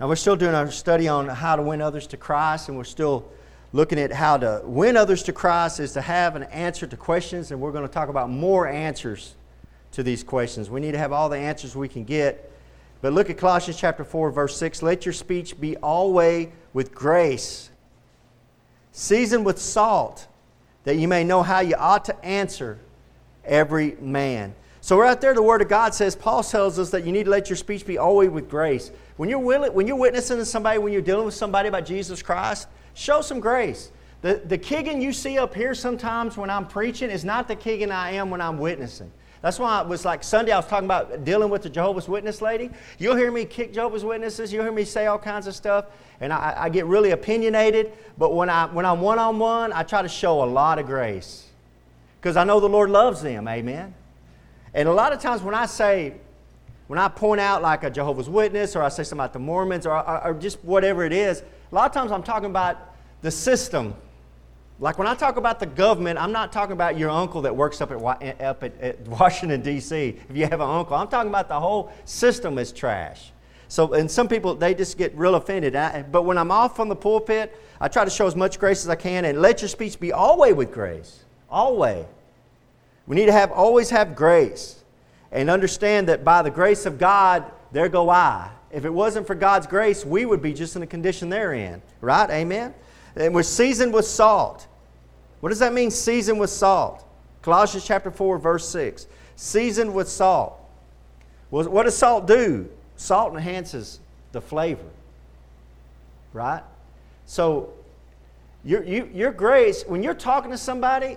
Now, we're still doing our study on how to win others to Christ, and we're still looking at how to win others to Christ is to have an answer to questions, and we're going to talk about more answers to these questions. We need to have all the answers we can get. But look at Colossians chapter 4, verse 6. Let your speech be always with grace, seasoned with salt, that you may know how you ought to answer every man. So, right there, the Word of God says, Paul tells us that you need to let your speech be always with grace. When you're, willing, when you're witnessing to somebody, when you're dealing with somebody about Jesus Christ, show some grace. The, the Keegan you see up here sometimes when I'm preaching is not the Keegan I am when I'm witnessing. That's why it was like Sunday, I was talking about dealing with the Jehovah's Witness lady. You'll hear me kick Jehovah's Witnesses, you'll hear me say all kinds of stuff, and I, I get really opinionated. But when, I, when I'm one on one, I try to show a lot of grace because I know the Lord loves them. Amen. And a lot of times when I say, when I point out like a Jehovah's Witness or I say something about the Mormons or, or, or just whatever it is, a lot of times I'm talking about the system. Like when I talk about the government, I'm not talking about your uncle that works up at, eh, up at, at Washington, D.C. If you have an uncle, I'm talking about the whole system is trash. So, and some people, they just get real offended. I, but when I'm off from the pulpit, I try to show as much grace as I can and let your speech be always with grace. Always. We need to have always have grace and understand that by the grace of God, there go I. If it wasn't for God's grace, we would be just in the condition they're in. Right? Amen? And we're seasoned with salt. What does that mean, seasoned with salt? Colossians chapter 4, verse 6. Seasoned with salt. What does salt do? Salt enhances the flavor. Right? So, your, you, your grace, when you're talking to somebody,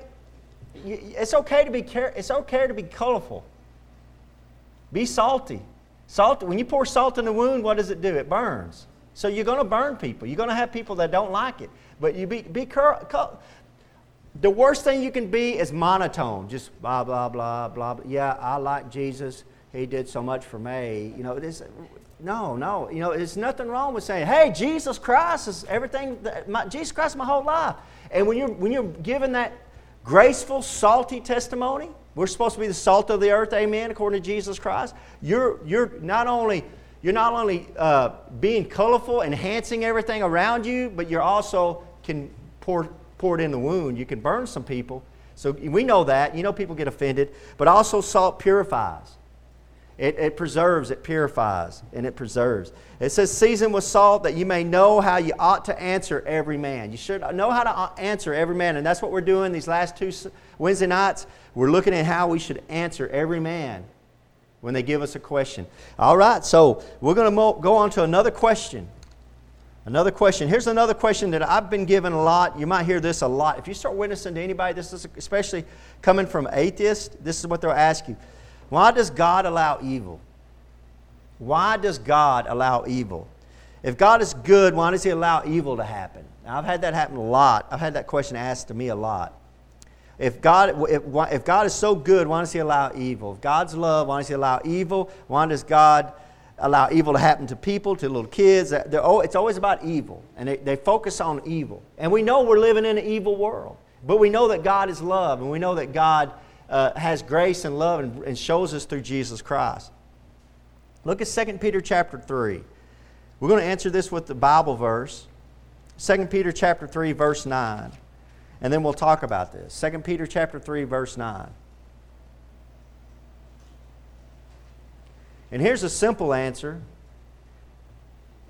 it's okay to be it's okay to be colorful. Be salty. Salt. When you pour salt in the wound, what does it do? It burns. So you're going to burn people. You're going to have people that don't like it. But you be be the worst thing you can be is monotone. Just blah blah blah blah. blah. Yeah, I like Jesus. He did so much for me. You know, this. No, no. You know, there's nothing wrong with saying, "Hey, Jesus Christ is everything. My, Jesus Christ is my whole life." And when you're when you're given that graceful, salty testimony. We're supposed to be the salt of the earth, amen, according to Jesus Christ. You're, you're not only, you're not only uh, being colorful, enhancing everything around you, but you're also can pour, pour it in the wound. You can burn some people. So we know that. You know people get offended. But also, salt purifies. It, it, preserves, it purifies, and it preserves. It says, Season with salt that you may know how you ought to answer every man. You should know how to answer every man. And that's what we're doing these last two Wednesday nights. We're looking at how we should answer every man when they give us a question. All right, so we're going to go on to another question. Another question. Here's another question that I've been given a lot. You might hear this a lot. If you start witnessing to anybody, this is especially coming from atheists, this is what they'll ask you. Why does God allow evil? Why does God allow evil? If God is good, why does He allow evil to happen? Now, I've had that happen a lot. I've had that question asked to me a lot. If God, if, if God is so good, why does He allow evil? If God's love, why does He allow evil? Why does God allow evil to happen to people, to little kids? It's always about evil, and they, they focus on evil. And we know we're living in an evil world, but we know that God is love, and we know that God uh, has grace and love and, and shows us through Jesus Christ. Look at 2 Peter chapter 3. We're going to answer this with the Bible verse. 2 Peter chapter 3 verse 9. And then we'll talk about this. 2 Peter chapter 3 verse 9. And here's a simple answer.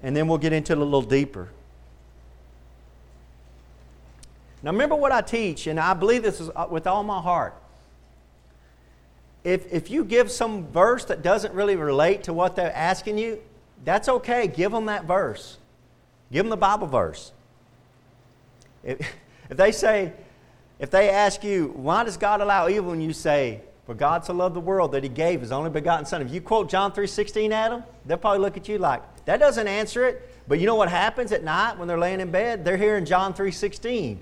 And then we'll get into it a little deeper. Now remember what I teach and I believe this is uh, with all my heart if, if you give some verse that doesn't really relate to what they're asking you, that's okay. Give them that verse. Give them the Bible verse. If they say, if they ask you, why does God allow evil? And you say, for God so loved the world that he gave his only begotten son. If you quote John 3.16 at them, they'll probably look at you like, that doesn't answer it. But you know what happens at night when they're laying in bed? They're hearing John 3.16.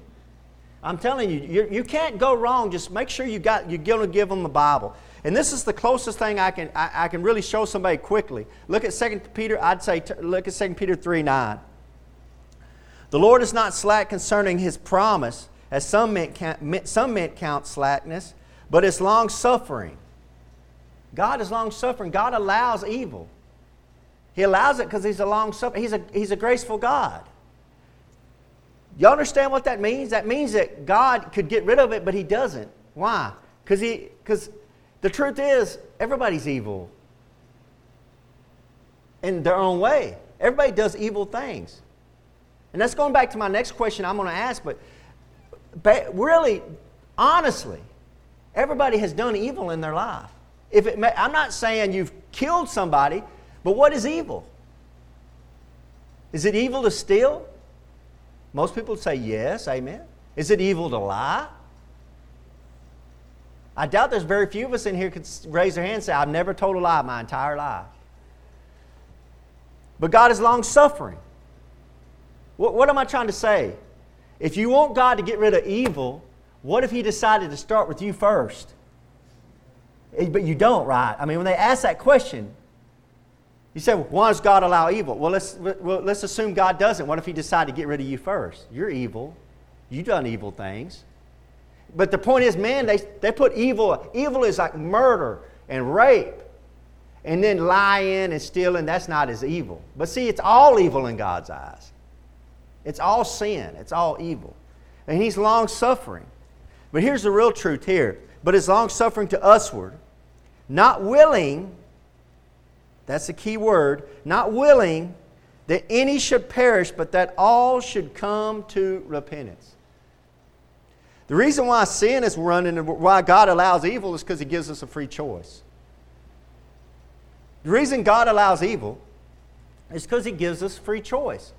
I'm telling you, you, you can't go wrong. Just make sure you got, you're going to give them the Bible. And this is the closest thing I can, I, I can really show somebody quickly. Look at 2 Peter, I'd say, look at 2 Peter 3 9. The Lord is not slack concerning his promise, as some men, count, some men count slackness, but it's long suffering. God is long suffering. God allows evil. He allows it because he's a long suffering. He's a, he's a graceful God. You understand what that means? That means that God could get rid of it, but he doesn't. Why? Because he because the truth is everybody's evil in their own way. Everybody does evil things. And that's going back to my next question I'm going to ask, but really, honestly, everybody has done evil in their life. If it may, I'm not saying you've killed somebody, but what is evil? Is it evil to steal? Most people say yes, amen. Is it evil to lie? I doubt there's very few of us in here could raise their hand and say, I've never told a lie my entire life. But God is long suffering. What, what am I trying to say? If you want God to get rid of evil, what if He decided to start with you first? Eh, but you don't, right? I mean, when they ask that question, you say, well, why does God allow evil? Well let's, well, let's assume God doesn't. What if He decided to get rid of you first? You're evil. You've done evil things. But the point is, man, they, they put evil, evil is like murder and rape. And then lying and stealing, that's not as evil. But see, it's all evil in God's eyes. It's all sin, it's all evil. And He's long suffering. But here's the real truth here. But it's long suffering to usward, not willing, that's the key word, not willing that any should perish, but that all should come to repentance. The reason why sin is running and why God allows evil is because He gives us a free choice. The reason God allows evil is because He gives us free choice.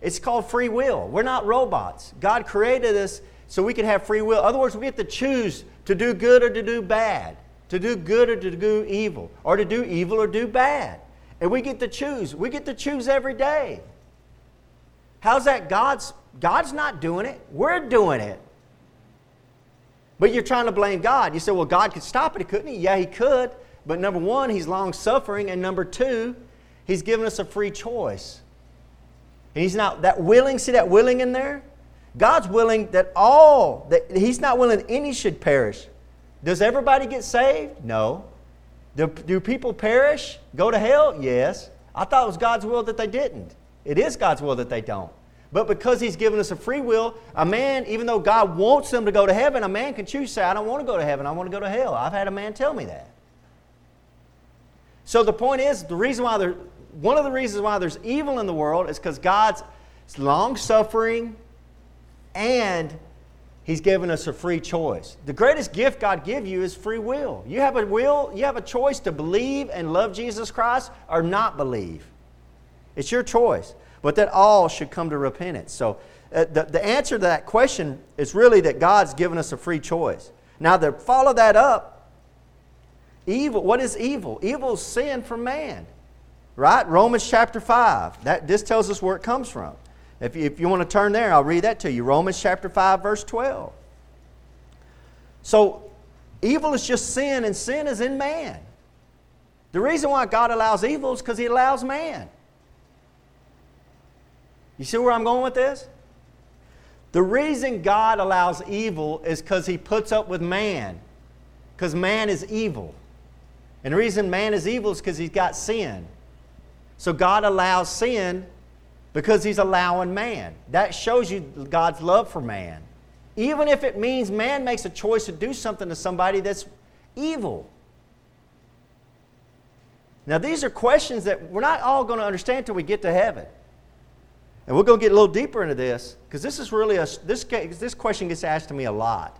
It's called free will. We're not robots. God created us so we can have free will. In other words, we get to choose to do good or to do bad, to do good or to do evil, or to do evil or do bad. And we get to choose. We get to choose every day. How's that? God's, God's not doing it, we're doing it. But you're trying to blame God. You say, well, God could stop it, couldn't He? Yeah, He could. But number one, He's long suffering. And number two, He's given us a free choice. And He's not that willing. See that willing in there? God's willing that all, that He's not willing any should perish. Does everybody get saved? No. Do, do people perish? Go to hell? Yes. I thought it was God's will that they didn't. It is God's will that they don't. But because He's given us a free will, a man, even though God wants them to go to heaven, a man can choose say, I don't want to go to heaven, I want to go to hell. I've had a man tell me that. So the point is, the reason why there, one of the reasons why there's evil in the world is because God's long suffering and He's given us a free choice. The greatest gift God give you is free will. You have a will, you have a choice to believe and love Jesus Christ or not believe. It's your choice but that all should come to repentance. So uh, the, the answer to that question is really that God's given us a free choice. Now, to follow that up, evil, what is evil? Evil is sin from man, right? Romans chapter 5. That, this tells us where it comes from. If you, if you want to turn there, I'll read that to you. Romans chapter 5, verse 12. So, evil is just sin, and sin is in man. The reason why God allows evil is because He allows man. You see where I'm going with this? The reason God allows evil is because He puts up with man, because man is evil. And the reason man is evil is because he's got sin. So God allows sin because He's allowing man. That shows you God's love for man. Even if it means man makes a choice to do something to somebody that's evil. Now, these are questions that we're not all going to understand until we get to heaven. And we're going to get a little deeper into this because this is really a this this question gets asked to me a lot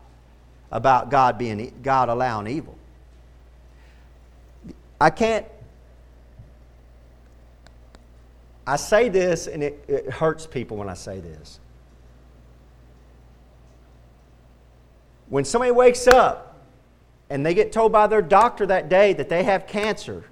about God being God allowing evil. I can't. I say this and it, it hurts people when I say this. When somebody wakes up and they get told by their doctor that day that they have cancer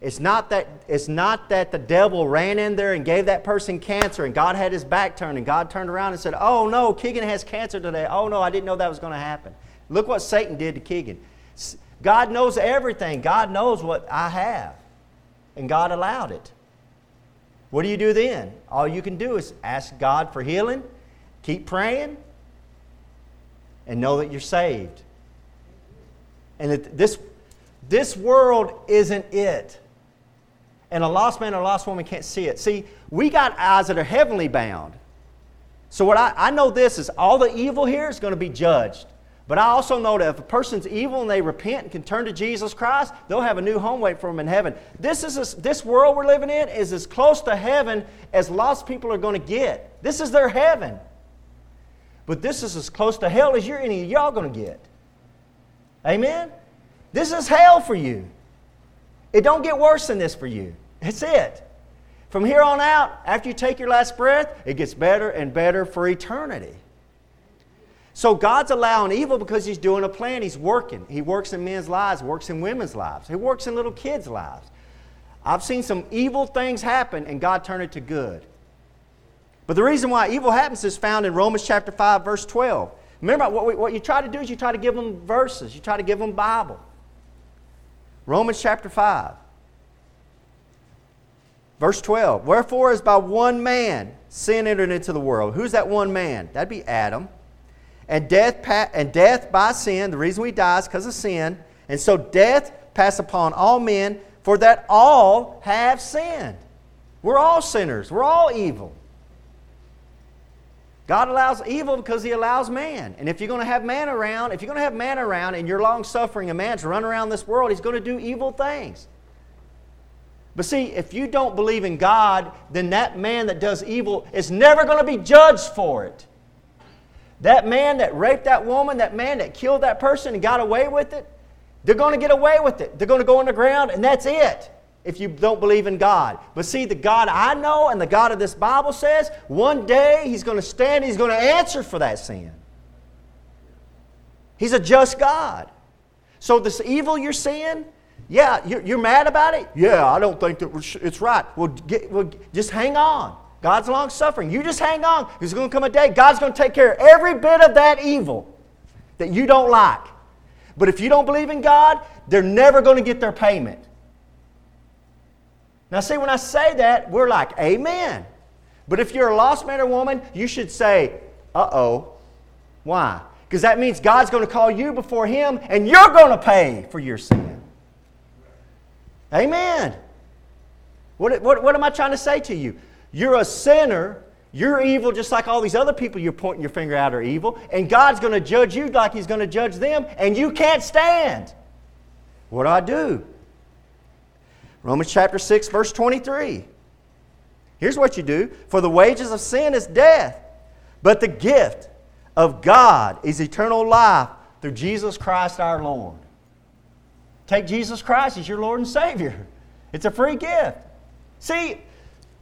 it's not, that, it's not that the devil ran in there and gave that person cancer and God had his back turned and God turned around and said, Oh no, Keegan has cancer today. Oh no, I didn't know that was going to happen. Look what Satan did to Keegan. God knows everything. God knows what I have. And God allowed it. What do you do then? All you can do is ask God for healing, keep praying, and know that you're saved. And that this, this world isn't it. and a lost man or a lost woman can't see it. See, we got eyes that are heavenly bound. So what I, I know this is all the evil here is going to be judged. But I also know that if a person's evil and they repent and can turn to Jesus Christ, they'll have a new home waiting for them in heaven. This, is a, this world we're living in is as close to heaven as lost people are going to get. This is their heaven. But this is as close to hell as you're any of y'all going to get. Amen? This is hell for you. It don't get worse than this for you. That's it. From here on out, after you take your last breath, it gets better and better for eternity. So God's allowing evil because He's doing a plan. He's working. He works in men's lives, works in women's lives, He works in little kids' lives. I've seen some evil things happen and God turn it to good. But the reason why evil happens is found in Romans chapter 5, verse 12. Remember, what, we, what you try to do is you try to give them verses, you try to give them Bible. Romans chapter 5, verse 12. Wherefore, as by one man sin entered into the world. Who's that one man? That'd be Adam and death, and death by sin, the reason we die is because of sin. And so death passed upon all men, for that all have sinned. We're all sinners, we're all evil. God allows evil because He allows man. And if you're going to have man around, if you're going to have man around and you're long suffering, a man's run around this world, he's going to do evil things. But see, if you don't believe in God, then that man that does evil is never going to be judged for it. That man that raped that woman, that man that killed that person and got away with it, they're going to get away with it. They're going to go on the ground, and that's it if you don't believe in God. But see, the God I know and the God of this Bible says one day He's going to stand, He's going to answer for that sin. He's a just God. So, this evil you're seeing, yeah, you're, you're mad about it? Yeah, I don't think that it's right. Well, get, well just hang on. God's long suffering. You just hang on. There's going to come a day, God's going to take care of every bit of that evil that you don't like. But if you don't believe in God, they're never going to get their payment. Now, see, when I say that, we're like, Amen. But if you're a lost man or woman, you should say, Uh oh. Why? Because that means God's going to call you before Him and you're going to pay for your sin. Amen. What, what, what am I trying to say to you? You're a sinner. You're evil just like all these other people you're pointing your finger at are evil. And God's going to judge you like He's going to judge them, and you can't stand. What do I do? Romans chapter 6, verse 23. Here's what you do For the wages of sin is death, but the gift of God is eternal life through Jesus Christ our Lord. Take Jesus Christ as your Lord and Savior. It's a free gift. See,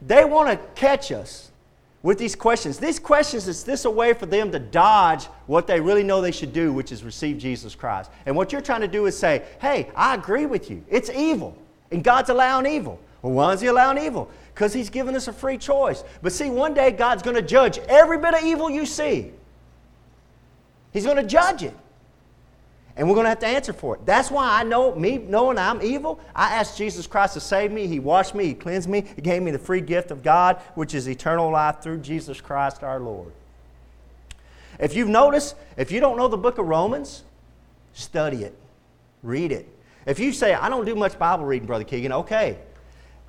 they want to catch us with these questions. These questions is this a way for them to dodge what they really know they should do, which is receive Jesus Christ. And what you're trying to do is say, hey, I agree with you. It's evil. And God's allowing evil. Well, why is He allowing evil? Because He's giving us a free choice. But see, one day God's going to judge every bit of evil you see. He's going to judge it. And we're going to have to answer for it. That's why I know, me knowing I'm evil, I asked Jesus Christ to save me. He washed me, He cleansed me, He gave me the free gift of God, which is eternal life through Jesus Christ our Lord. If you've noticed, if you don't know the book of Romans, study it, read it. If you say, I don't do much Bible reading, Brother Keegan, okay.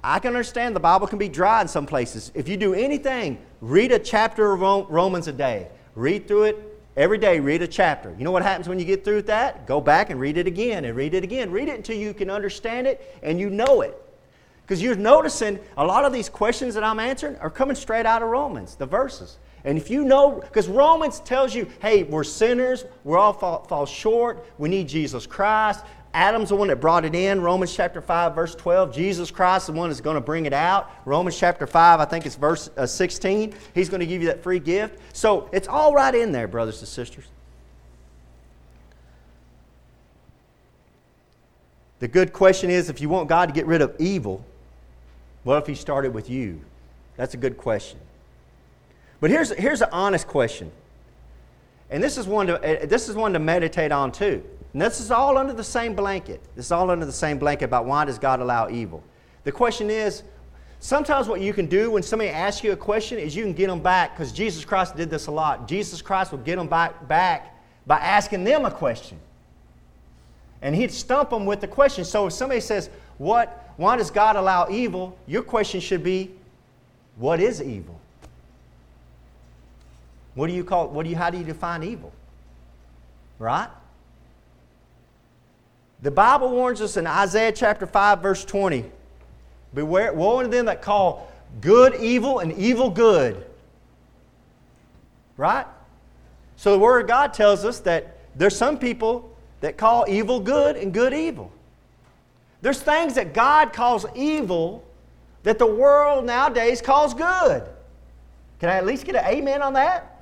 I can understand the Bible can be dry in some places. If you do anything, read a chapter of Romans a day. Read through it, Every day, read a chapter. You know what happens when you get through with that? Go back and read it again and read it again. Read it until you can understand it and you know it. Because you're noticing a lot of these questions that I'm answering are coming straight out of Romans, the verses. And if you know, because Romans tells you, hey, we're sinners, we're all fall, fall short, we need Jesus Christ, Adam's the one that brought it in. Romans chapter 5, verse 12. Jesus Christ, the one that's going to bring it out. Romans chapter 5, I think it's verse uh, 16. He's going to give you that free gift. So it's all right in there, brothers and sisters. The good question is if you want God to get rid of evil, what if He started with you? That's a good question. But here's, here's an honest question. And this is, one to, uh, this is one to meditate on too. And this is all under the same blanket. This is all under the same blanket about why does God allow evil. The question is, sometimes what you can do when somebody asks you a question is you can get them back because Jesus Christ did this a lot. Jesus Christ would get them back, back by asking them a question. And he'd stump them with the question. So if somebody says, what, why does God allow evil? Your question should be, what is evil? What do you call what do you how do you define evil? Right? The Bible warns us in Isaiah chapter 5, verse 20. Beware, woe unto them that call good evil and evil good. Right? So the Word of God tells us that there's some people that call evil good and good evil. There's things that God calls evil that the world nowadays calls good. Can I at least get an amen on that?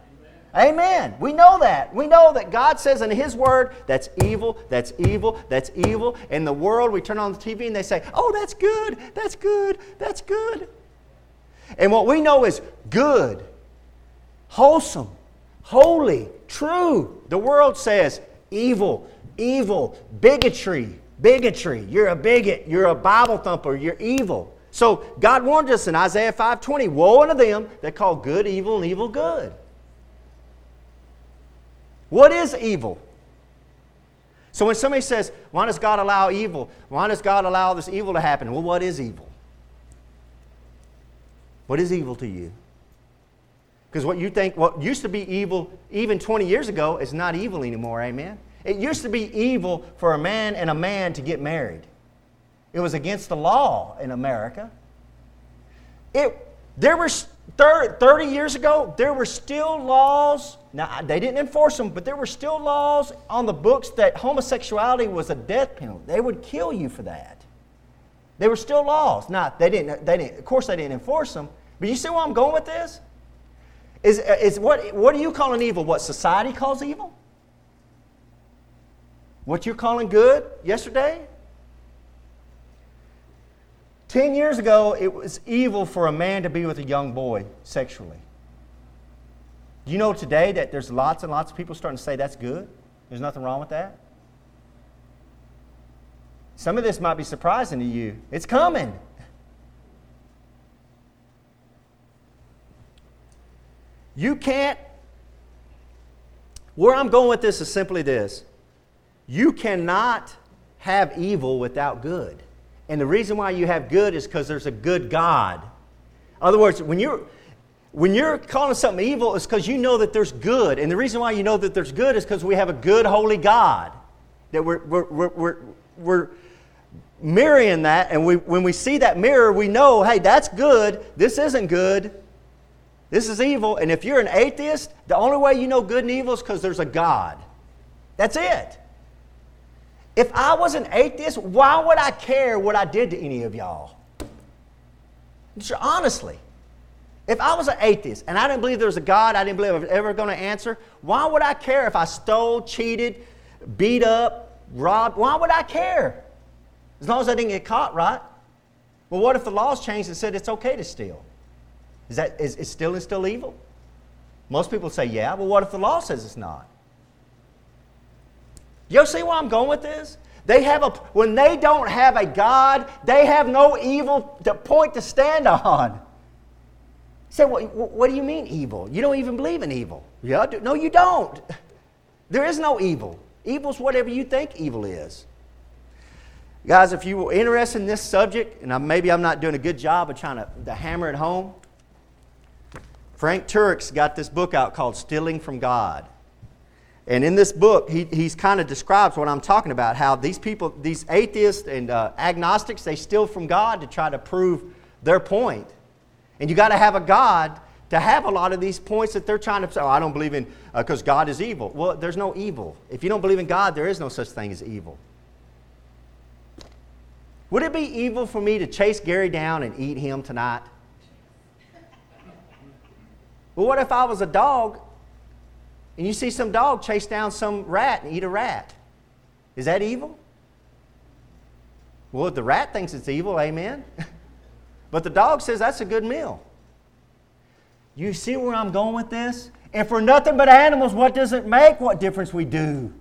Amen. We know that. We know that God says in His Word, that's evil, that's evil, that's evil. In the world, we turn on the TV and they say, oh, that's good, that's good, that's good. And what we know is good, wholesome, holy, true. The world says evil, evil, bigotry, bigotry. You're a bigot. You're a Bible thumper. You're evil. So God warned us in Isaiah 5:20, woe unto them that call good evil and evil good. What is evil? So when somebody says, why does God allow evil? Why does God allow this evil to happen? Well, what is evil? What is evil to you? Because what you think, what used to be evil even 20 years ago, is not evil anymore, amen? It used to be evil for a man and a man to get married. It was against the law in America. It, there were 30 years ago, there were still laws. Now, they didn't enforce them, but there were still laws on the books that homosexuality was a death penalty. They would kill you for that. There were still laws. Now, they didn't, they didn't, of course, they didn't enforce them. But you see where I'm going with this? Is, is what, what are you calling evil? What society calls evil? What you're calling good yesterday? Ten years ago, it was evil for a man to be with a young boy sexually. Do you know today that there's lots and lots of people starting to say that's good? There's nothing wrong with that? Some of this might be surprising to you. It's coming. You can't. Where I'm going with this is simply this you cannot have evil without good. And the reason why you have good is because there's a good God. In other words, when you're when you're calling something evil, it's because you know that there's good. And the reason why you know that there's good is because we have a good, holy God. That we're, we're, we're, we're, we're mirroring that. And we, when we see that mirror, we know, hey, that's good. This isn't good. This is evil. And if you're an atheist, the only way you know good and evil is because there's a God. That's it. If I was an atheist, why would I care what I did to any of y'all? Honestly. If I was an atheist and I didn't believe there was a God, I didn't believe I was ever going to answer, why would I care if I stole, cheated, beat up, robbed? Why would I care? As long as I didn't get caught, right? Well, what if the laws changed and said it's okay to steal? Is that is, is stealing still evil? Most people say, yeah. Well, what if the law says it's not? You see where I'm going with this? They have a when they don't have a God, they have no evil to point to stand on. Say, what, what do you mean evil? You don't even believe in evil. Yeah, no, you don't. There is no evil. Evil is whatever you think evil is. Guys, if you were interested in this subject, and maybe I'm not doing a good job of trying to, to hammer it home, Frank Turek's got this book out called Stealing from God. And in this book, he he's kind of describes what I'm talking about how these people, these atheists and uh, agnostics, they steal from God to try to prove their point. And you got to have a God to have a lot of these points that they're trying to say, oh, I don't believe in, because uh, God is evil. Well, there's no evil. If you don't believe in God, there is no such thing as evil. Would it be evil for me to chase Gary down and eat him tonight? Well, what if I was a dog and you see some dog chase down some rat and eat a rat. Is that evil? Well, if the rat thinks it's evil, amen. but the dog says that's a good meal. You see where I'm going with this? And for nothing but animals, what does it make? What difference we do?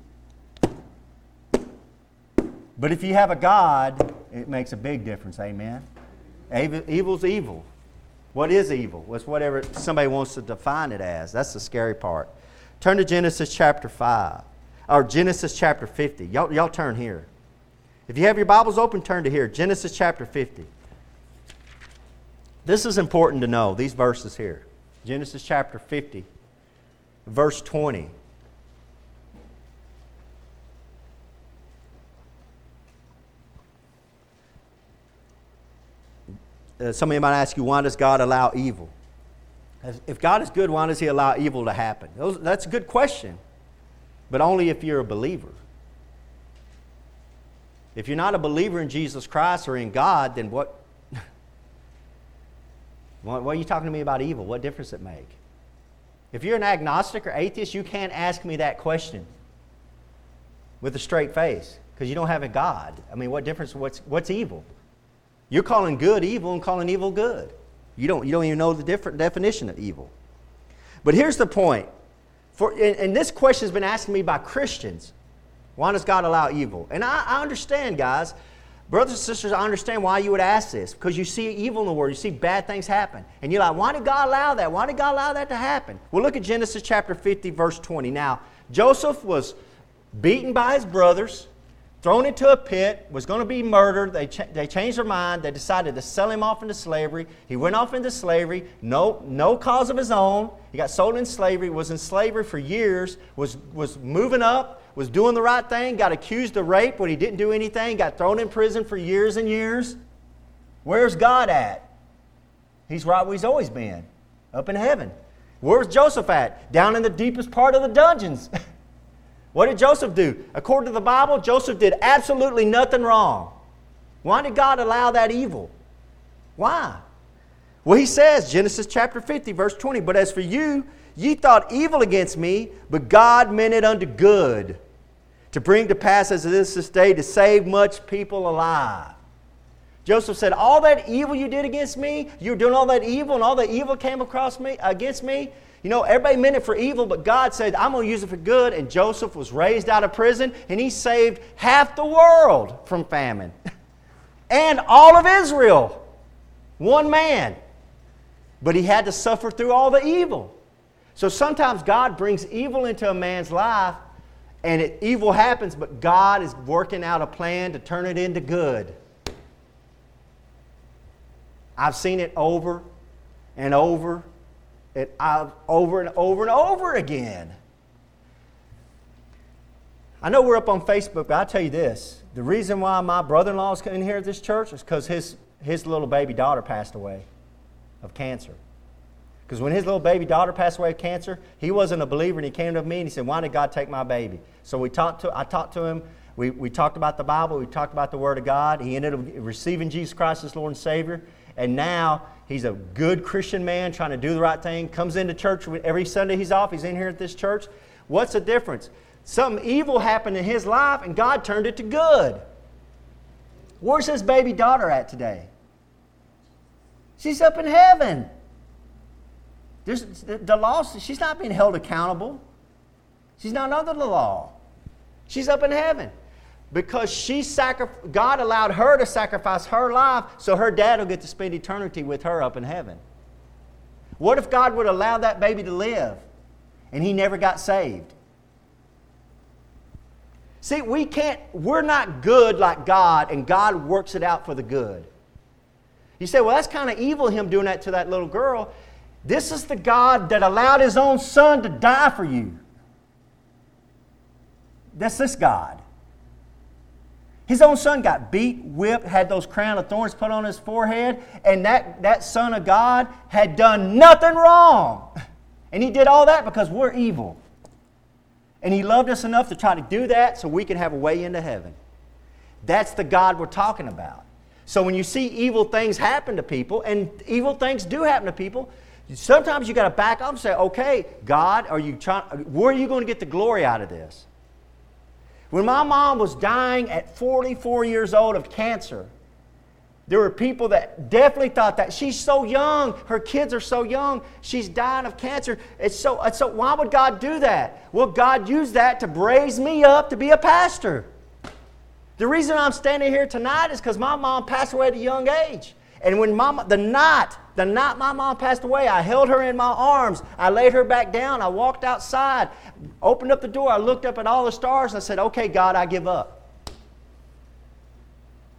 But if you have a God, it makes a big difference, amen. Evil's evil. What is evil? It's whatever somebody wants to define it as. That's the scary part. Turn to Genesis chapter 5, or Genesis chapter 50. Y'all, y'all turn here. If you have your Bibles open, turn to here Genesis chapter 50. This is important to know, these verses here. Genesis chapter 50, verse 20. Uh, somebody might ask you, why does God allow evil? If God is good, why does He allow evil to happen? That's a good question, but only if you're a believer. If you're not a believer in Jesus Christ or in God, then what? what are you talking to me about evil? What difference it make? If you're an agnostic or atheist, you can't ask me that question with a straight face because you don't have a God. I mean, what difference? What's, what's evil? You're calling good evil and calling evil good. You don't, you don't even know the different definition of evil. But here's the point. For, and, and this question has been asked me by Christians. Why does God allow evil? And I, I understand, guys. Brothers and sisters, I understand why you would ask this because you see evil in the world, you see bad things happen. And you're like, why did God allow that? Why did God allow that to happen? Well, look at Genesis chapter 50, verse 20. Now, Joseph was beaten by his brothers, thrown into a pit, was going to be murdered. They, they changed their mind. They decided to sell him off into slavery. He went off into slavery, no, no cause of his own. He got sold in slavery, was in slavery for years, was, was moving up, was doing the right thing, got accused of rape when he didn't do anything, got thrown in prison for years and years. Where's God at? He's right where he's always been, up in heaven. Where's Joseph at? Down in the deepest part of the dungeons. What did Joseph do? According to the Bible, Joseph did absolutely nothing wrong. Why did God allow that evil? Why? Well, he says, Genesis chapter 50, verse 20, But as for you, ye thought evil against me, but God meant it unto good, to bring to pass as it is this day, to save much people alive. Joseph said, All that evil you did against me, you were doing all that evil, and all that evil came across me against me, you know, everybody meant it for evil, but God said, I'm going to use it for good. And Joseph was raised out of prison, and he saved half the world from famine. and all of Israel. One man. But he had to suffer through all the evil. So sometimes God brings evil into a man's life, and it, evil happens, but God is working out a plan to turn it into good. I've seen it over and over it over and over and over again. I know we're up on Facebook, but I'll tell you this. The reason why my brother in law is in here at this church is because his, his little baby daughter passed away of cancer. Because when his little baby daughter passed away of cancer, he wasn't a believer and he came to me and he said, Why did God take my baby? So we talked to, I talked to him. We, we talked about the Bible. We talked about the Word of God. He ended up receiving Jesus Christ as Lord and Savior. And now He's a good Christian man trying to do the right thing, comes into church every Sunday he's off, he's in here at this church. What's the difference? Something evil happened in his life and God turned it to good. Where's his baby daughter at today? She's up in heaven. There's, the law, she's not being held accountable. She's not under the law. She's up in heaven because she sacri- God allowed her to sacrifice her life so her dad will get to spend eternity with her up in heaven. What if God would allow that baby to live and he never got saved? See, we can't, we're not good like God, and God works it out for the good. You say, well, that's kind of evil, him doing that to that little girl. This is the God that allowed his own son to die for you. That's this God. His own son got beat, whipped, had those crown of thorns put on his forehead, and that, that son of God had done nothing wrong. And he did all that because we're evil. And he loved us enough to try to do that so we can have a way into heaven. That's the God we're talking about. So when you see evil things happen to people, and evil things do happen to people, sometimes you got to back up and say, okay, God, are you trying, where are you going to get the glory out of this? When my mom was dying at 44 years old of cancer, there were people that definitely thought that she's so young, her kids are so young, she's dying of cancer. It's so, it's so why would God do that? Well, God used that to raise me up to be a pastor. The reason I'm standing here tonight is because my mom passed away at a young age. And when mama, the night, the night my mom passed away, I held her in my arms. I laid her back down. I walked outside, opened up the door. I looked up at all the stars and I said, Okay, God, I give up.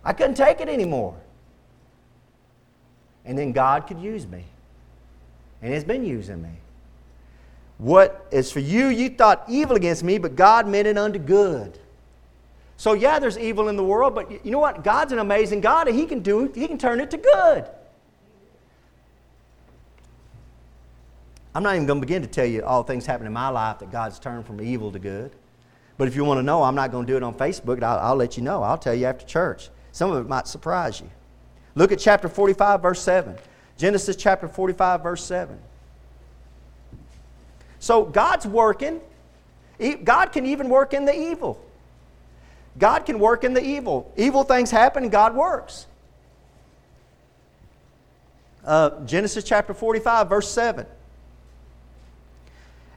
I couldn't take it anymore. And then God could use me. And He's been using me. What is for you, you thought evil against me, but God meant it unto good. So, yeah, there's evil in the world, but you know what? God's an amazing God, and He can do He can turn it to good. I'm not even going to begin to tell you all things happen in my life that God's turned from evil to good. But if you want to know, I'm not going to do it on Facebook. I'll, I'll let you know. I'll tell you after church. Some of it might surprise you. Look at chapter 45, verse 7. Genesis chapter 45, verse 7. So God's working. God can even work in the evil. God can work in the evil. Evil things happen God works. Uh, Genesis chapter 45, verse 7.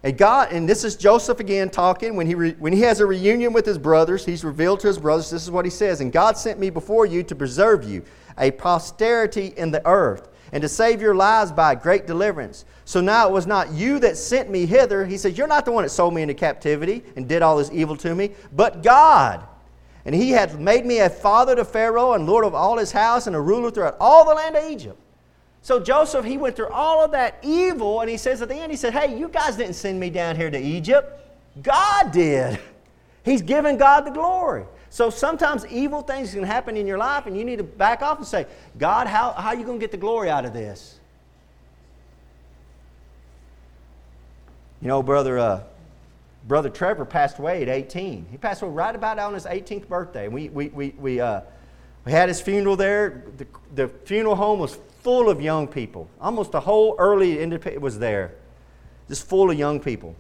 And God, and this is Joseph again talking. When he, re, when he has a reunion with his brothers, he's revealed to his brothers, this is what he says And God sent me before you to preserve you, a posterity in the earth, and to save your lives by great deliverance. So now it was not you that sent me hither. He says, You're not the one that sold me into captivity and did all this evil to me, but God. And he had made me a father to Pharaoh and lord of all his house and a ruler throughout all the land of Egypt. So Joseph, he went through all of that evil, and he says at the end, he said, Hey, you guys didn't send me down here to Egypt. God did. He's given God the glory. So sometimes evil things can happen in your life, and you need to back off and say, God, how, how are you going to get the glory out of this? You know, brother, uh, brother Trevor passed away at 18. He passed away right about on his 18th birthday. We, we, we, we, uh, we had his funeral there. The, the funeral home was full of young people. Almost the whole early independent was there, just full of young people.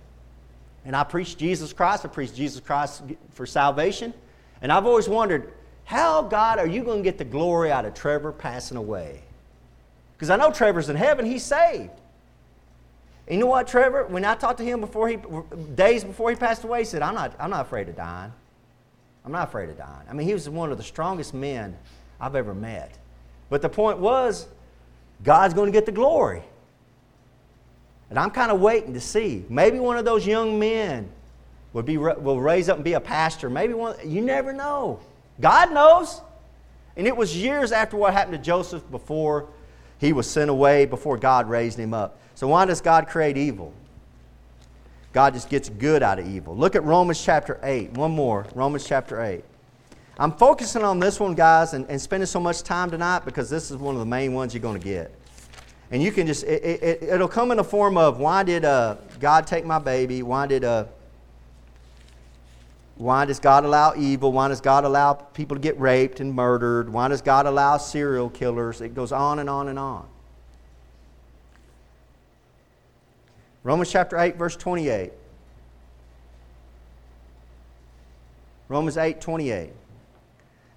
And I preached Jesus Christ. I preached Jesus Christ for salvation. And I've always wondered, how, God, are you going to get the glory out of Trevor passing away? Because I know Trevor's in heaven, he's saved. You know what, Trevor? When I talked to him before he, days before he passed away, he said, I'm not, I'm not afraid of dying. I'm not afraid of dying. I mean, he was one of the strongest men I've ever met. But the point was, God's going to get the glory. And I'm kind of waiting to see. Maybe one of those young men will, be, will raise up and be a pastor. Maybe one, you never know. God knows. And it was years after what happened to Joseph before he was sent away, before God raised him up. So why does God create evil? God just gets good out of evil. Look at Romans chapter 8. One more. Romans chapter 8. I'm focusing on this one, guys, and, and spending so much time tonight because this is one of the main ones you're going to get. And you can just, it, it, it'll come in the form of why did uh, God take my baby? Why did, uh, why does God allow evil? Why does God allow people to get raped and murdered? Why does God allow serial killers? It goes on and on and on. Romans chapter 8, verse 28. Romans 8, 28.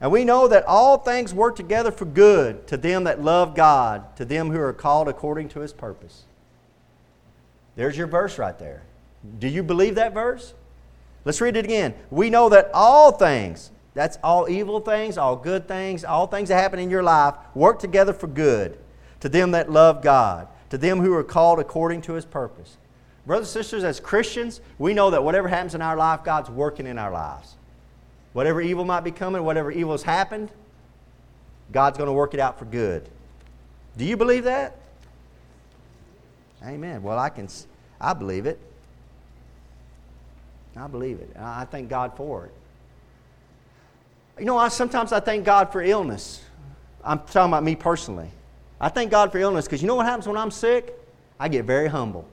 And we know that all things work together for good to them that love God, to them who are called according to his purpose. There's your verse right there. Do you believe that verse? Let's read it again. We know that all things, that's all evil things, all good things, all things that happen in your life, work together for good to them that love God, to them who are called according to his purpose. Brothers and sisters, as Christians, we know that whatever happens in our life, God's working in our lives. Whatever evil might be coming, whatever evil has happened, God's going to work it out for good. Do you believe that? Amen. Well, I can, I believe it. I believe it. I thank God for it. You know, I, sometimes I thank God for illness. I'm talking about me personally. I thank God for illness because you know what happens when I'm sick? I get very humble.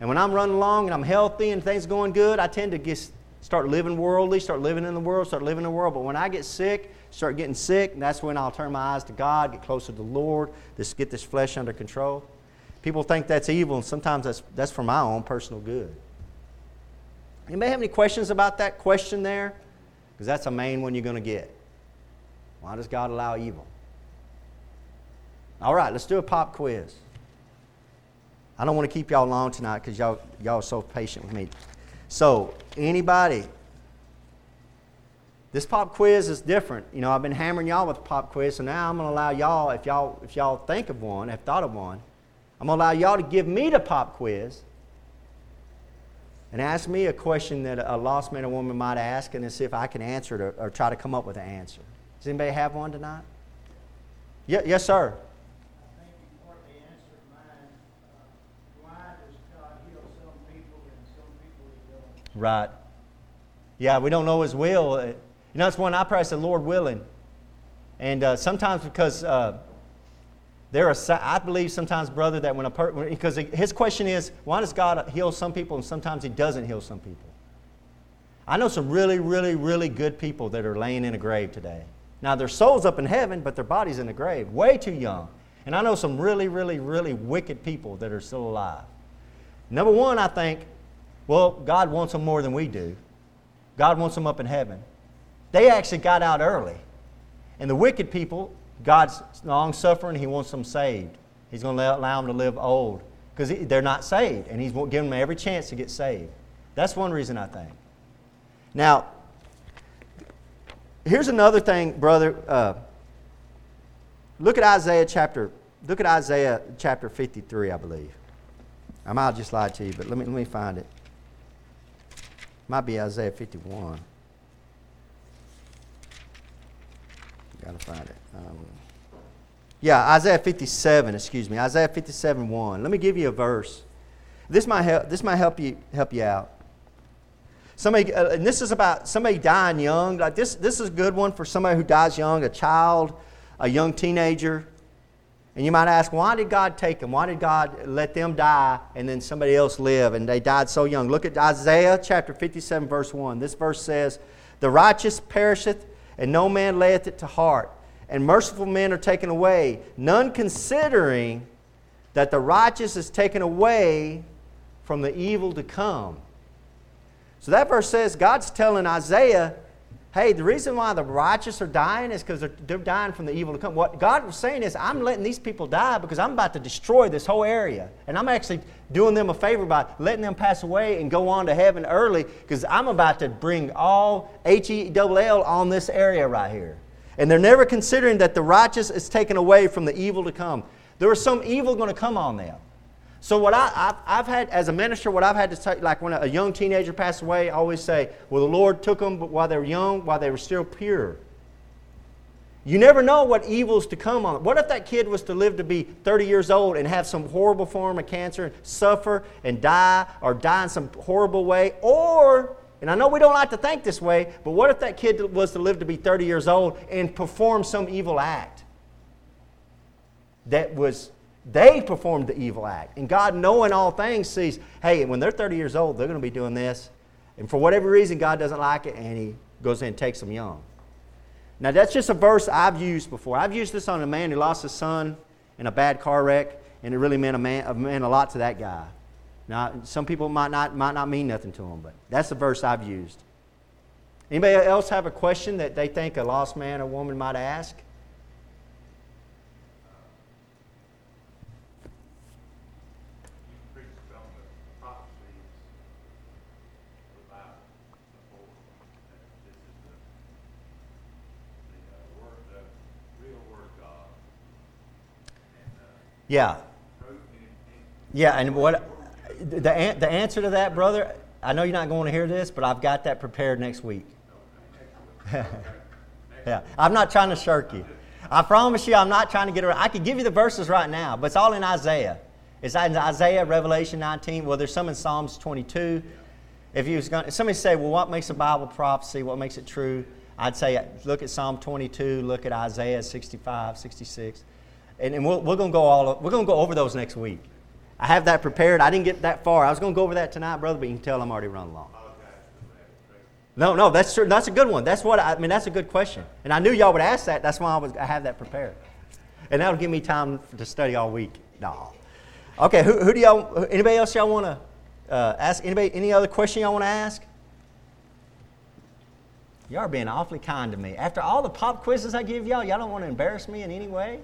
And when I'm running along and I'm healthy and things going good, I tend to get start living worldly, start living in the world, start living in the world. But when I get sick, start getting sick, that's when I'll turn my eyes to God, get closer to the Lord, just get this flesh under control. People think that's evil, and sometimes that's, that's for my own personal good. May have any questions about that question there? Because that's a main one you're going to get. Why does God allow evil? All right, let's do a pop quiz. I don't want to keep y'all long tonight because y'all, y'all are so patient with me. So, anybody? This pop quiz is different. You know, I've been hammering y'all with pop quiz, so now I'm going to allow y'all, if y'all, if y'all think of one, have thought of one, I'm going to allow y'all to give me the pop quiz and ask me a question that a lost man or woman might ask and see if I can answer it or, or try to come up with an answer. Does anybody have one tonight? Yeah, yes, sir. Right. Yeah, we don't know His will. You know, it's one I pray, I said, Lord willing. And uh, sometimes because uh, there are, I believe sometimes, brother, that when a person, because his question is, why does God heal some people and sometimes He doesn't heal some people? I know some really, really, really good people that are laying in a grave today. Now, their soul's up in heaven, but their body's in the grave, way too young. And I know some really, really, really wicked people that are still alive. Number one, I think, well, God wants them more than we do. God wants them up in heaven. They actually got out early. And the wicked people, God's long suffering, He wants them saved. He's going to allow them to live old because they're not saved. And He's giving them every chance to get saved. That's one reason I think. Now, here's another thing, brother. Uh, look at Isaiah chapter. Look at Isaiah chapter 53, I believe. I might just lie to you, but let me, let me find it. Might be Isaiah 51. Gotta find it. Um, yeah, Isaiah 57, excuse me. Isaiah 57, 1. Let me give you a verse. This might help, this might help you help you out. Somebody, uh, and this is about somebody dying young. Like this, this is a good one for somebody who dies young, a child, a young teenager. And you might ask, why did God take them? Why did God let them die and then somebody else live? And they died so young. Look at Isaiah chapter 57, verse 1. This verse says, The righteous perisheth, and no man layeth it to heart. And merciful men are taken away, none considering that the righteous is taken away from the evil to come. So that verse says God's telling Isaiah, hey, the reason why the righteous are dying is because they're, they're dying from the evil to come. What God was saying is, I'm letting these people die because I'm about to destroy this whole area. And I'm actually doing them a favor by letting them pass away and go on to heaven early because I'm about to bring all H E L L on this area right here. And they're never considering that the righteous is taken away from the evil to come. There is some evil going to come on them. So what I, I've, I've, had, as a minister, what I've had to say, like when a young teenager passed away, I always say, well, the Lord took them while they were young, while they were still pure. You never know what evil's to come on. What if that kid was to live to be 30 years old and have some horrible form of cancer and suffer and die or die in some horrible way? Or, and I know we don't like to think this way, but what if that kid was to live to be 30 years old and perform some evil act that was they performed the evil act. And God, knowing all things, sees, hey, when they're 30 years old, they're going to be doing this. And for whatever reason, God doesn't like it, and He goes in and takes them young. Now, that's just a verse I've used before. I've used this on a man who lost his son in a bad car wreck, and it really meant a, man, meant a lot to that guy. Now, some people might not, might not mean nothing to him, but that's the verse I've used. Anybody else have a question that they think a lost man or woman might ask? Yeah. Yeah, and what the, the answer to that, brother, I know you're not going to hear this, but I've got that prepared next week. yeah, I'm not trying to shirk you. I promise you, I'm not trying to get around. I could give you the verses right now, but it's all in Isaiah. It's in Isaiah, Revelation 19. Well, there's some in Psalms 22. If you was going, somebody say, well, what makes a Bible prophecy? What makes it true? I'd say look at Psalm 22, look at Isaiah 65, 66 and, and we're, we're going to go all we're going to go over those next week. I have that prepared. I didn't get that far. I was going to go over that tonight, brother, but you can tell I'm already running long. No, no, that's true. That's a good one. That's what I, I mean. That's a good question, and I knew y'all would ask that. That's why I was I have that prepared, and that'll give me time to study all week. No, okay. Who, who do y'all? Anybody else y'all want to uh, ask? Anybody? Any other question y'all want to ask? Y'all are being awfully kind to me. After all the pop quizzes I give y'all, y'all don't want to embarrass me in any way.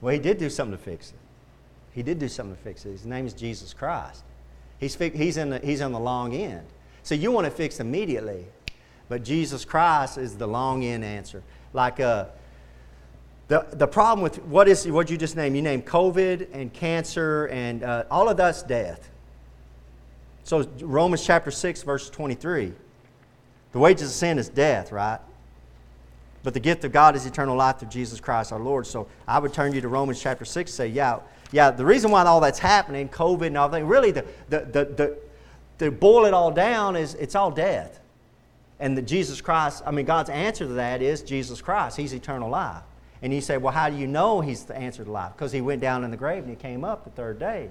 Well, he did do something to fix it. He did do something to fix it. His name is Jesus Christ. He's, he's, in the, he's on the long end. So you want to fix immediately, but Jesus Christ is the long end answer. Like, uh, The, the problem with what is what you just named, you named COVID and cancer and uh, all of that's death. So Romans chapter 6, verse 23. The wages of sin is death, right? But the gift of God is eternal life through Jesus Christ our Lord. So I would turn you to Romans chapter 6 and say, yeah, yeah, the reason why all that's happening, COVID and everything, really the, the, the, the, to boil it all down is it's all death. And the Jesus Christ, I mean, God's answer to that is Jesus Christ. He's eternal life. And you say, well, how do you know he's the answer to life? Because he went down in the grave and he came up the third day.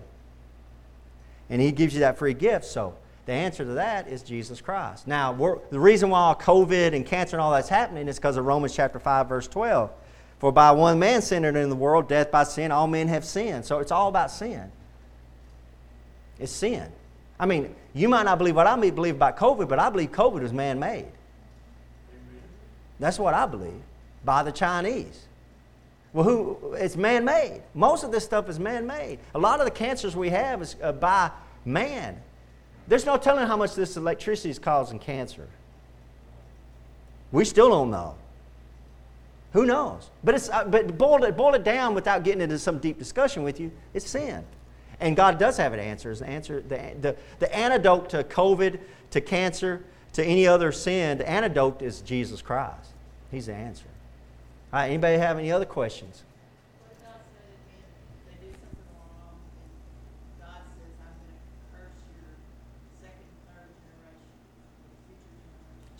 And he gives you that free gift. So the answer to that is Jesus Christ. Now, the reason why all COVID and cancer and all that's happening is because of Romans chapter 5, verse 12. For by one man sin entered in the world, death by sin, all men have sinned. So it's all about sin. It's sin. I mean, you might not believe what I believe about COVID, but I believe COVID was man made. That's what I believe by the Chinese. Well, who? It's man made. Most of this stuff is man made. A lot of the cancers we have is uh, by man. There's no telling how much this electricity is causing cancer. We still don't know. Who knows? But, it's, uh, but boil, it, boil it down without getting into some deep discussion with you, it's sin. And God does have an answer. It's answer the, the, the antidote to COVID, to cancer, to any other sin, the antidote is Jesus Christ. He's the answer. All right, anybody have any other questions?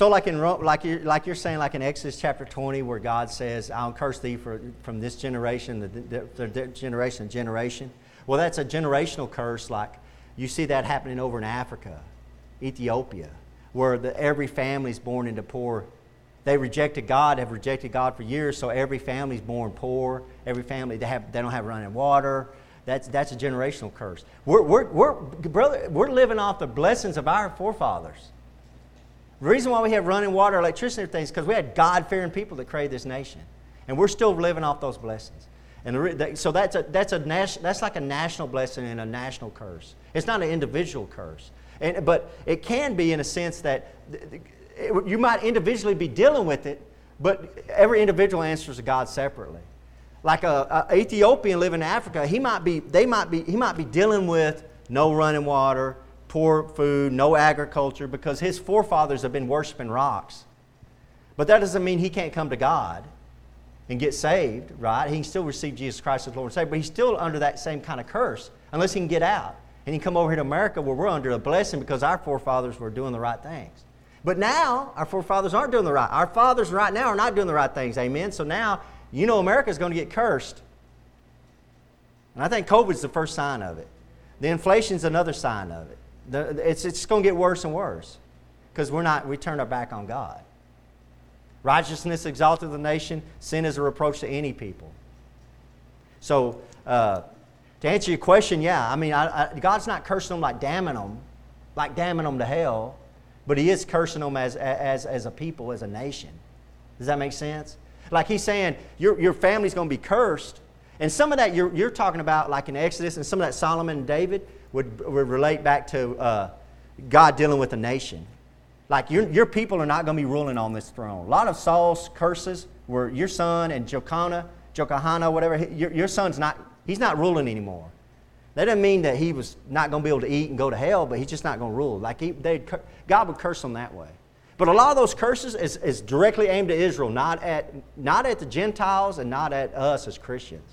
So, like in like you're, like you're saying, like in Exodus chapter 20, where God says, "I'll curse thee for, from this generation, the, the, the generation, generation." Well, that's a generational curse. Like you see that happening over in Africa, Ethiopia, where the, every family is born into poor they rejected God, have rejected God for years, so every family's born poor. Every family, they, have, they don't have running water. That's, that's a generational curse. We're, we're, we're, brother, we're living off the blessings of our forefathers. The reason why we have running water, electricity, and things because we had God fearing people that created this nation. And we're still living off those blessings. And the, so that's, a, that's, a that's like a national blessing and a national curse. It's not an individual curse. And, but it can be in a sense that you might individually be dealing with it, but every individual answers to God separately. Like a, a, Ethiopian living in Africa, he might be, they might be, he might be dealing with no running water, poor food, no agriculture, because his forefathers have been worshiping rocks. But that doesn't mean he can't come to God and get saved, right? He can still receive Jesus Christ as Lord and Savior, but he's still under that same kind of curse unless he can get out. And he can come over here to America where we're under a blessing because our forefathers were doing the right things. But now, our forefathers aren't doing the right. Our fathers right now are not doing the right things. Amen. So now, you know, America is going to get cursed. And I think COVID is the first sign of it. The inflation is another sign of it. It's, it's going to get worse and worse because we're not, we turn our back on God. Righteousness exalted the nation, sin is a reproach to any people. So, uh, to answer your question, yeah, I mean, I, I, God's not cursing them like damning them, like damning them to hell. But he is cursing them as, as, as a people, as a nation. Does that make sense? Like he's saying, your, your family's going to be cursed. And some of that you're, you're talking about, like in Exodus, and some of that Solomon and David would, would relate back to uh, God dealing with a nation. Like your, your people are not going to be ruling on this throne. A lot of Saul's curses were your son and Jokana, Jocahana, whatever, your, your son's not, he's not ruling anymore. That doesn't mean that he was not going to be able to eat and go to hell, but he's just not going to rule. Like he, God would curse them that way. But a lot of those curses is, is directly aimed at Israel, not at, not at the Gentiles and not at us as Christians.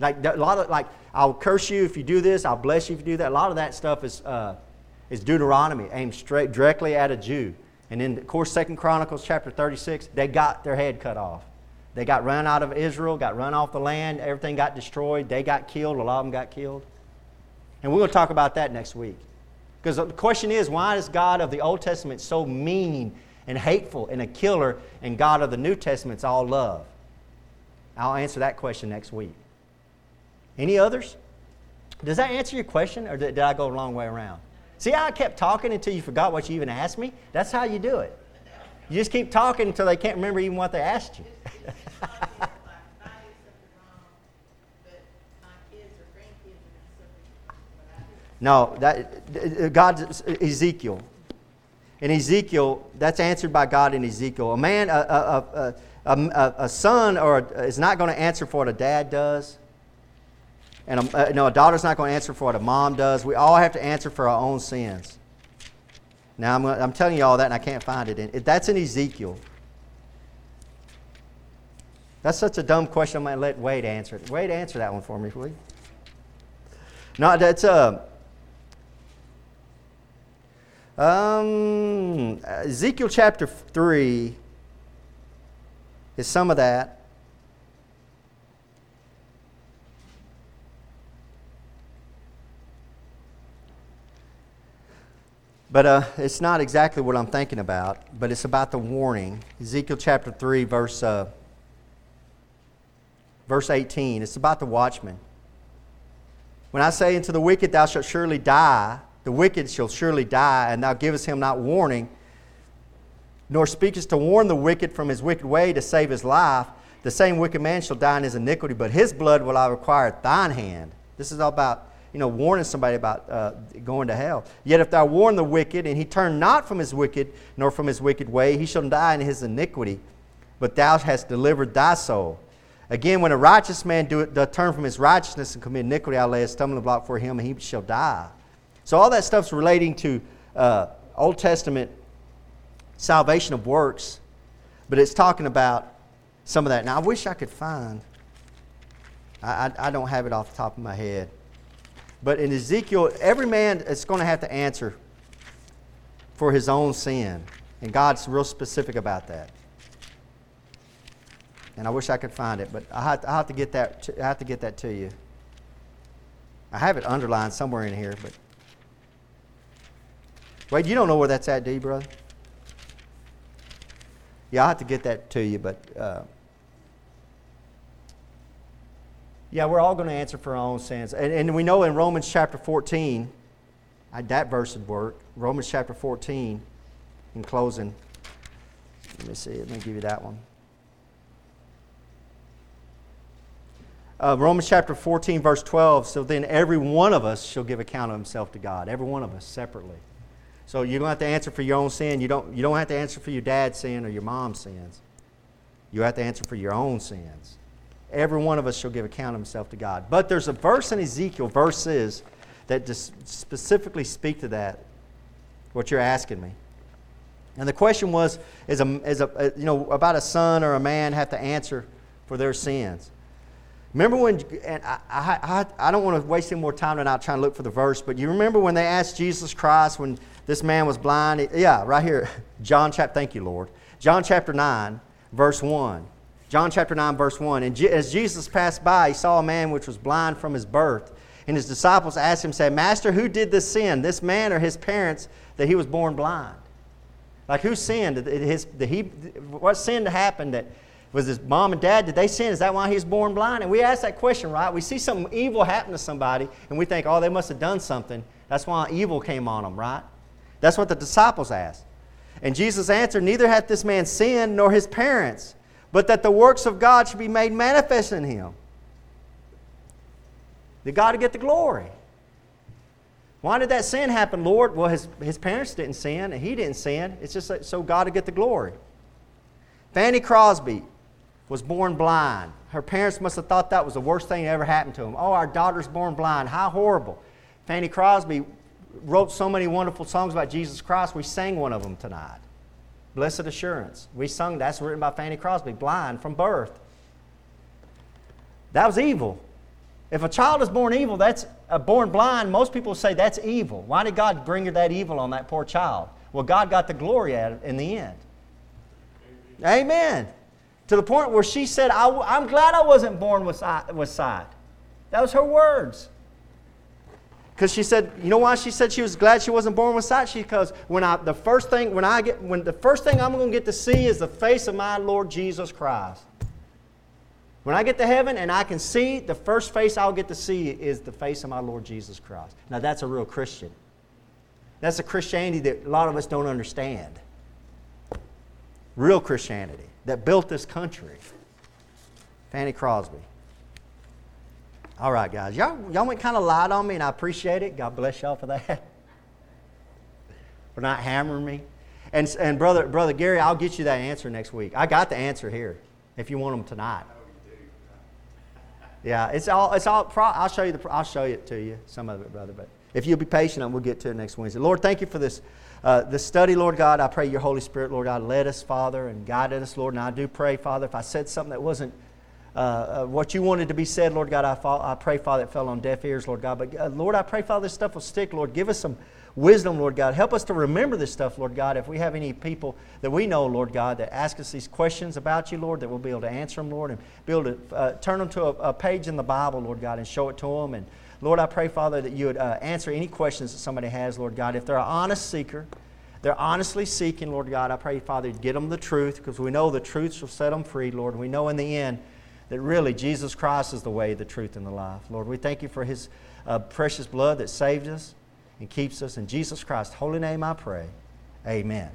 Like a lot of like, I'll curse you if you do this. I'll bless you if you do that. A lot of that stuff is uh, is Deuteronomy, aimed straight directly at a Jew. And in of course, Second Chronicles chapter 36, they got their head cut off. They got run out of Israel, got run off the land, everything got destroyed, they got killed, a lot of them got killed. And we're going to talk about that next week. Because the question is, why is God of the Old Testament so mean and hateful and a killer, and God of the New Testament is all love? I'll answer that question next week. Any others? Does that answer your question, or did, did I go a long way around? See how I kept talking until you forgot what you even asked me? That's how you do it. You just keep talking until they can't remember even what they asked you. no, that God, Ezekiel. In Ezekiel, that's answered by God in Ezekiel. A man, a, a, a, a, a son, or is not going to answer for what a dad does. And a, uh, no, a daughter's not going to answer for what a mom does. We all have to answer for our own sins. Now, I'm, I'm telling you all that, and I can't find it. In, that's in Ezekiel. That's such a dumb question. I'm going to let Wade answer it. Wade, answer that one for me, please. No, that's uh, um, Ezekiel chapter 3 is some of that. But uh, it's not exactly what I'm thinking about, but it's about the warning. Ezekiel chapter 3, verse, uh, verse 18. It's about the watchman. When I say unto the wicked, Thou shalt surely die, the wicked shall surely die, and thou givest him not warning, nor speakest to warn the wicked from his wicked way to save his life, the same wicked man shall die in his iniquity, but his blood will I require at thine hand. This is all about you know, warning somebody about uh, going to hell. Yet if thou warn the wicked, and he turn not from his wicked, nor from his wicked way, he shall die in his iniquity. But thou hast delivered thy soul. Again, when a righteous man do doth turn from his righteousness and commit iniquity, I'll lay a stumbling block for him, and he shall die. So all that stuff's relating to uh, Old Testament salvation of works, but it's talking about some of that. Now, I wish I could find. I, I, I don't have it off the top of my head. But in Ezekiel, every man is going to have to answer for his own sin. And God's real specific about that. And I wish I could find it, but I have to, I have to get that. To, I have to get that to you. I have it underlined somewhere in here, but Wade, you don't know where that's at, do you, brother? Yeah, I have to get that to you, but uh, Yeah, we're all going to answer for our own sins. And, and we know in Romans chapter 14, I, that verse would work. Romans chapter 14, in closing. Let me see, let me give you that one. Uh, Romans chapter 14, verse 12. So then every one of us shall give account of himself to God. Every one of us separately. So you don't have to answer for your own sin. You don't, you don't have to answer for your dad's sin or your mom's sins. You have to answer for your own sins. Every one of us shall give account of himself to God. But there's a verse in Ezekiel, verses that specifically speak to that, what you're asking me. And the question was, is a, is a, uh, you know, about a son or a man have to answer for their sins. Remember when, and I, I, I don't want to waste any more time tonight trying to look for the verse, but you remember when they asked Jesus Christ when this man was blind? Yeah, right here. John chapter, thank you, Lord. John chapter 9, verse 1. John chapter 9, verse 1. And as Jesus passed by, he saw a man which was blind from his birth. And his disciples asked him, saying, Master, who did this sin, this man or his parents, that he was born blind? Like, who sinned? His, did he, what sin happened that was his mom and dad? Did they sin? Is that why he was born blind? And we ask that question, right? We see something evil happen to somebody, and we think, oh, they must have done something. That's why evil came on them, right? That's what the disciples asked. And Jesus answered, Neither hath this man sinned, nor his parents but that the works of God should be made manifest in him. Did God get the glory? Why did that sin happen, Lord? Well, his, his parents didn't sin, and he didn't sin. It's just so God would get the glory. Fanny Crosby was born blind. Her parents must have thought that was the worst thing that ever happened to them. Oh, our daughter's born blind. How horrible. Fanny Crosby wrote so many wonderful songs about Jesus Christ. We sang one of them tonight. Blessed Assurance. We sung that's written by Fanny Crosby, blind from birth. That was evil. If a child is born evil, that's uh, born blind, most people say that's evil. Why did God bring her that evil on that poor child? Well, God got the glory out of it in the end. Amen. Amen. To the point where she said, I, am glad I wasn't born with sight, with sight. That was her words. Because she said, you know why she said she was glad she wasn't born with sight? Because when I the first thing when I get when the first thing I'm going to get to see is the face of my Lord Jesus Christ. When I get to heaven and I can see, the first face I'll get to see is the face of my Lord Jesus Christ. Now, that's a real Christian. That's a Christianity that a lot of us don't understand. Real Christianity that built this country. Fanny Crosby. All right, guys. Y'all, y'all went kind of light on me, and I appreciate it. God bless y'all for that. for not hammering me. And, and brother, brother Gary, I'll get you that answer next week. I got the answer here if you want them tonight. Yeah, it's all. It's all. I'll show you the. I'll show it to you. Some of it, brother. But if you'll be patient, we'll get to it next Wednesday. Lord, thank you for this. Uh, this study, Lord God, I pray your Holy Spirit, Lord God, led us, Father, and guided us, Lord. And I do pray, Father, if I said something that wasn't uh, uh, what you wanted to be said, Lord God, I, fall, I pray, Father, it fell on deaf ears, Lord God. But uh, Lord, I pray, Father, this stuff will stick, Lord. Give us some wisdom, Lord God. Help us to remember this stuff, Lord God. If we have any people that we know, Lord God, that ask us these questions about you, Lord, that we'll be able to answer them, Lord, and be able to uh, turn them to a, a, page in the Bible, Lord God, and show it to them. And Lord, I pray, Father, that you would uh, answer any questions that somebody has, Lord God. If they're an honest seeker, they're honestly seeking, Lord God. I pray, Father, get them the truth because we know the truth shall set them free, Lord. We know in the end that really Jesus Christ is the way, the truth, and the life. Lord, we thank you for his uh, precious blood that saved us and keeps us. In Jesus Christ's holy name I pray. Amen.